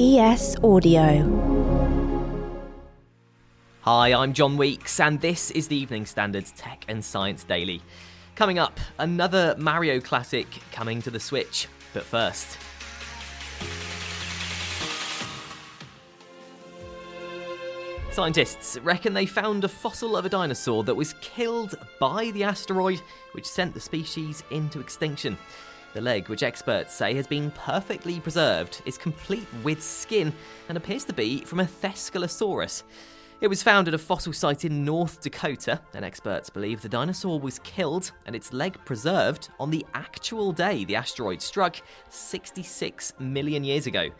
ES Audio. Hi, I'm John Weeks, and this is the Evening Standard's Tech and Science Daily. Coming up, another Mario classic coming to the Switch. But first, Scientists reckon they found a fossil of a dinosaur that was killed by the asteroid which sent the species into extinction. The leg, which experts say has been perfectly preserved, is complete with skin and appears to be from a Thescelosaurus. It was found at a fossil site in North Dakota, and experts believe the dinosaur was killed and its leg preserved on the actual day the asteroid struck 66 million years ago.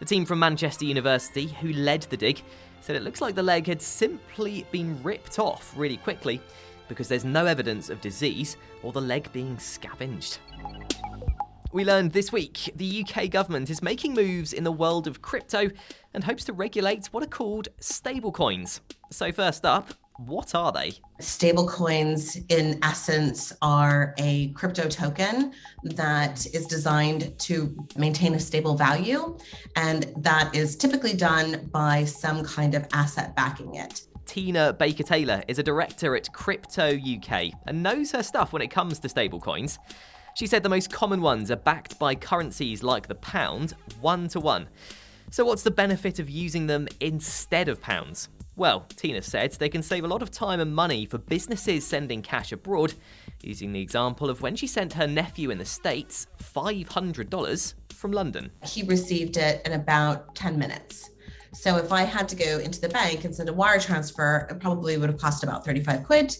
The team from Manchester University, who led the dig, said it looks like the leg had simply been ripped off really quickly because there's no evidence of disease or the leg being scavenged. We learned this week the UK government is making moves in the world of crypto and hopes to regulate what are called stablecoins. So, first up, what are they? Stablecoins, in essence, are a crypto token that is designed to maintain a stable value, and that is typically done by some kind of asset backing it. Tina Baker Taylor is a director at Crypto UK and knows her stuff when it comes to stablecoins. She said the most common ones are backed by currencies like the pound, one to one. So, what's the benefit of using them instead of pounds? Well, Tina said they can save a lot of time and money for businesses sending cash abroad, using the example of when she sent her nephew in the States $500 from London. He received it in about 10 minutes. So if I had to go into the bank and send a wire transfer, it probably would have cost about 35 quid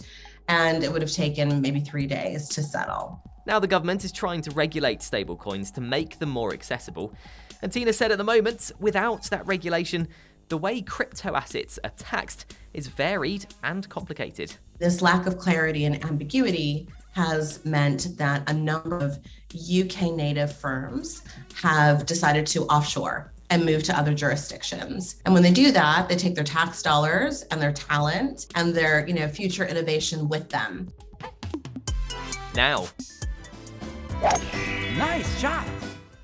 and it would have taken maybe three days to settle. Now, the government is trying to regulate stablecoins to make them more accessible. And Tina said at the moment, without that regulation, the way crypto assets are taxed is varied and complicated. This lack of clarity and ambiguity has meant that a number of UK native firms have decided to offshore and move to other jurisdictions. And when they do that, they take their tax dollars and their talent and their, you know, future innovation with them. Now, Nice shot.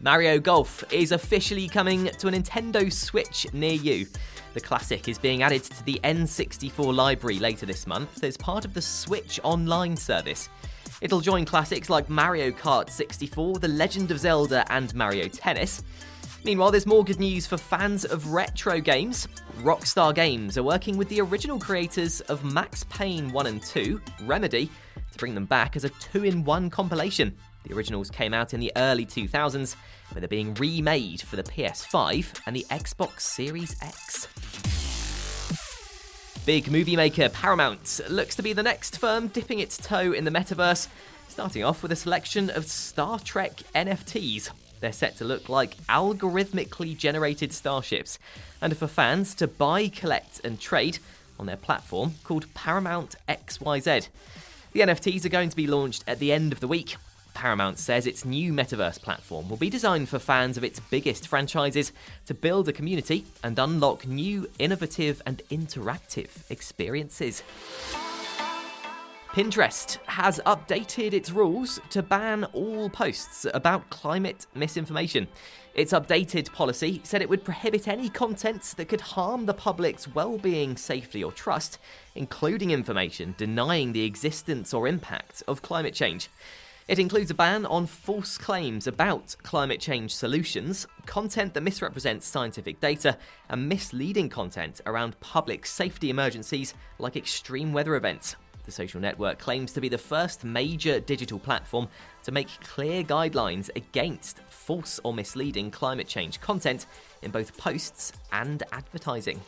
Mario Golf is officially coming to a Nintendo Switch near you. The classic is being added to the N64 library later this month as part of the Switch Online service. It'll join classics like Mario Kart 64, The Legend of Zelda, and Mario Tennis. Meanwhile, there's more good news for fans of retro games. Rockstar Games are working with the original creators of Max Payne 1 and 2, Remedy, to bring them back as a two in one compilation. The originals came out in the early 2000s, but they're being remade for the PS5 and the Xbox Series X. Big movie maker Paramount looks to be the next firm dipping its toe in the metaverse, starting off with a selection of Star Trek NFTs. They're set to look like algorithmically generated starships, and are for fans to buy, collect, and trade on their platform called Paramount XYZ. The NFTs are going to be launched at the end of the week, Paramount says its new metaverse platform will be designed for fans of its biggest franchises to build a community and unlock new, innovative, and interactive experiences. Pinterest has updated its rules to ban all posts about climate misinformation. Its updated policy said it would prohibit any content that could harm the public's well-being, safety, or trust, including information denying the existence or impact of climate change. It includes a ban on false claims about climate change solutions, content that misrepresents scientific data, and misleading content around public safety emergencies like extreme weather events. The social network claims to be the first major digital platform to make clear guidelines against false or misleading climate change content in both posts and advertising.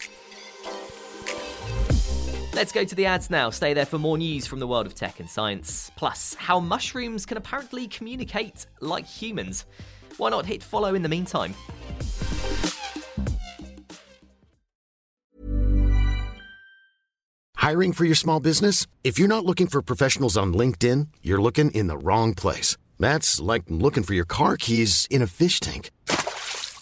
Let's go to the ads now. Stay there for more news from the world of tech and science. Plus, how mushrooms can apparently communicate like humans. Why not hit follow in the meantime? Hiring for your small business? If you're not looking for professionals on LinkedIn, you're looking in the wrong place. That's like looking for your car keys in a fish tank.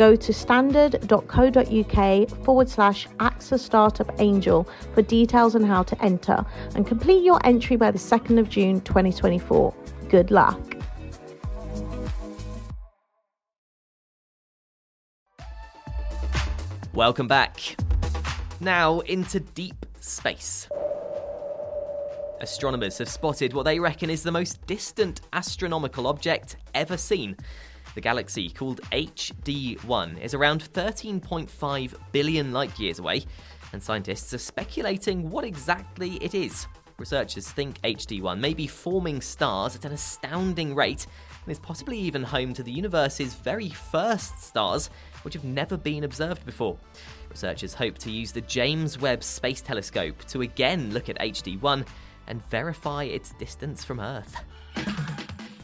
go to standard.co.uk forward slash AXA Startup Angel for details on how to enter and complete your entry by the 2nd of June 2024. Good luck. Welcome back. Now into deep space. Astronomers have spotted what they reckon is the most distant astronomical object ever seen the galaxy, called HD1, is around 13.5 billion light years away, and scientists are speculating what exactly it is. Researchers think HD1 may be forming stars at an astounding rate and is possibly even home to the universe's very first stars, which have never been observed before. Researchers hope to use the James Webb Space Telescope to again look at HD1 and verify its distance from Earth.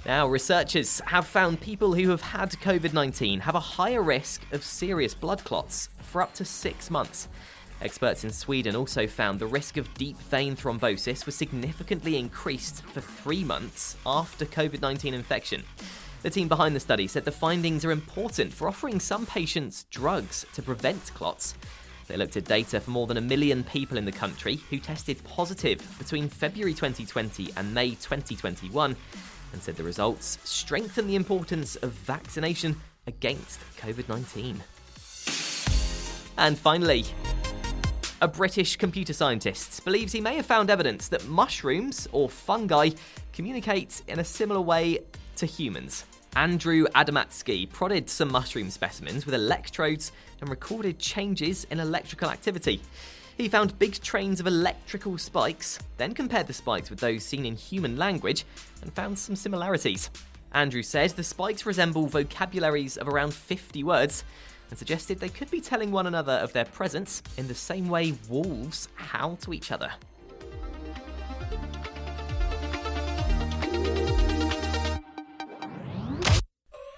Now, researchers have found people who have had COVID 19 have a higher risk of serious blood clots for up to six months. Experts in Sweden also found the risk of deep vein thrombosis was significantly increased for three months after COVID 19 infection. The team behind the study said the findings are important for offering some patients drugs to prevent clots. They looked at data for more than a million people in the country who tested positive between February 2020 and May 2021 and said the results strengthen the importance of vaccination against COVID 19. And finally, a British computer scientist believes he may have found evidence that mushrooms or fungi communicate in a similar way to humans. Andrew Adamatzky prodded some mushroom specimens with electrodes and recorded changes in electrical activity. He found big trains of electrical spikes, then compared the spikes with those seen in human language and found some similarities. Andrew said the spikes resemble vocabularies of around 50 words and suggested they could be telling one another of their presence in the same way wolves howl to each other.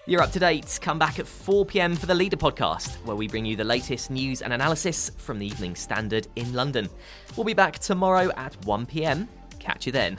You're up to date. Come back at 4 pm for the Leader podcast, where we bring you the latest news and analysis from the Evening Standard in London. We'll be back tomorrow at 1 pm. Catch you then.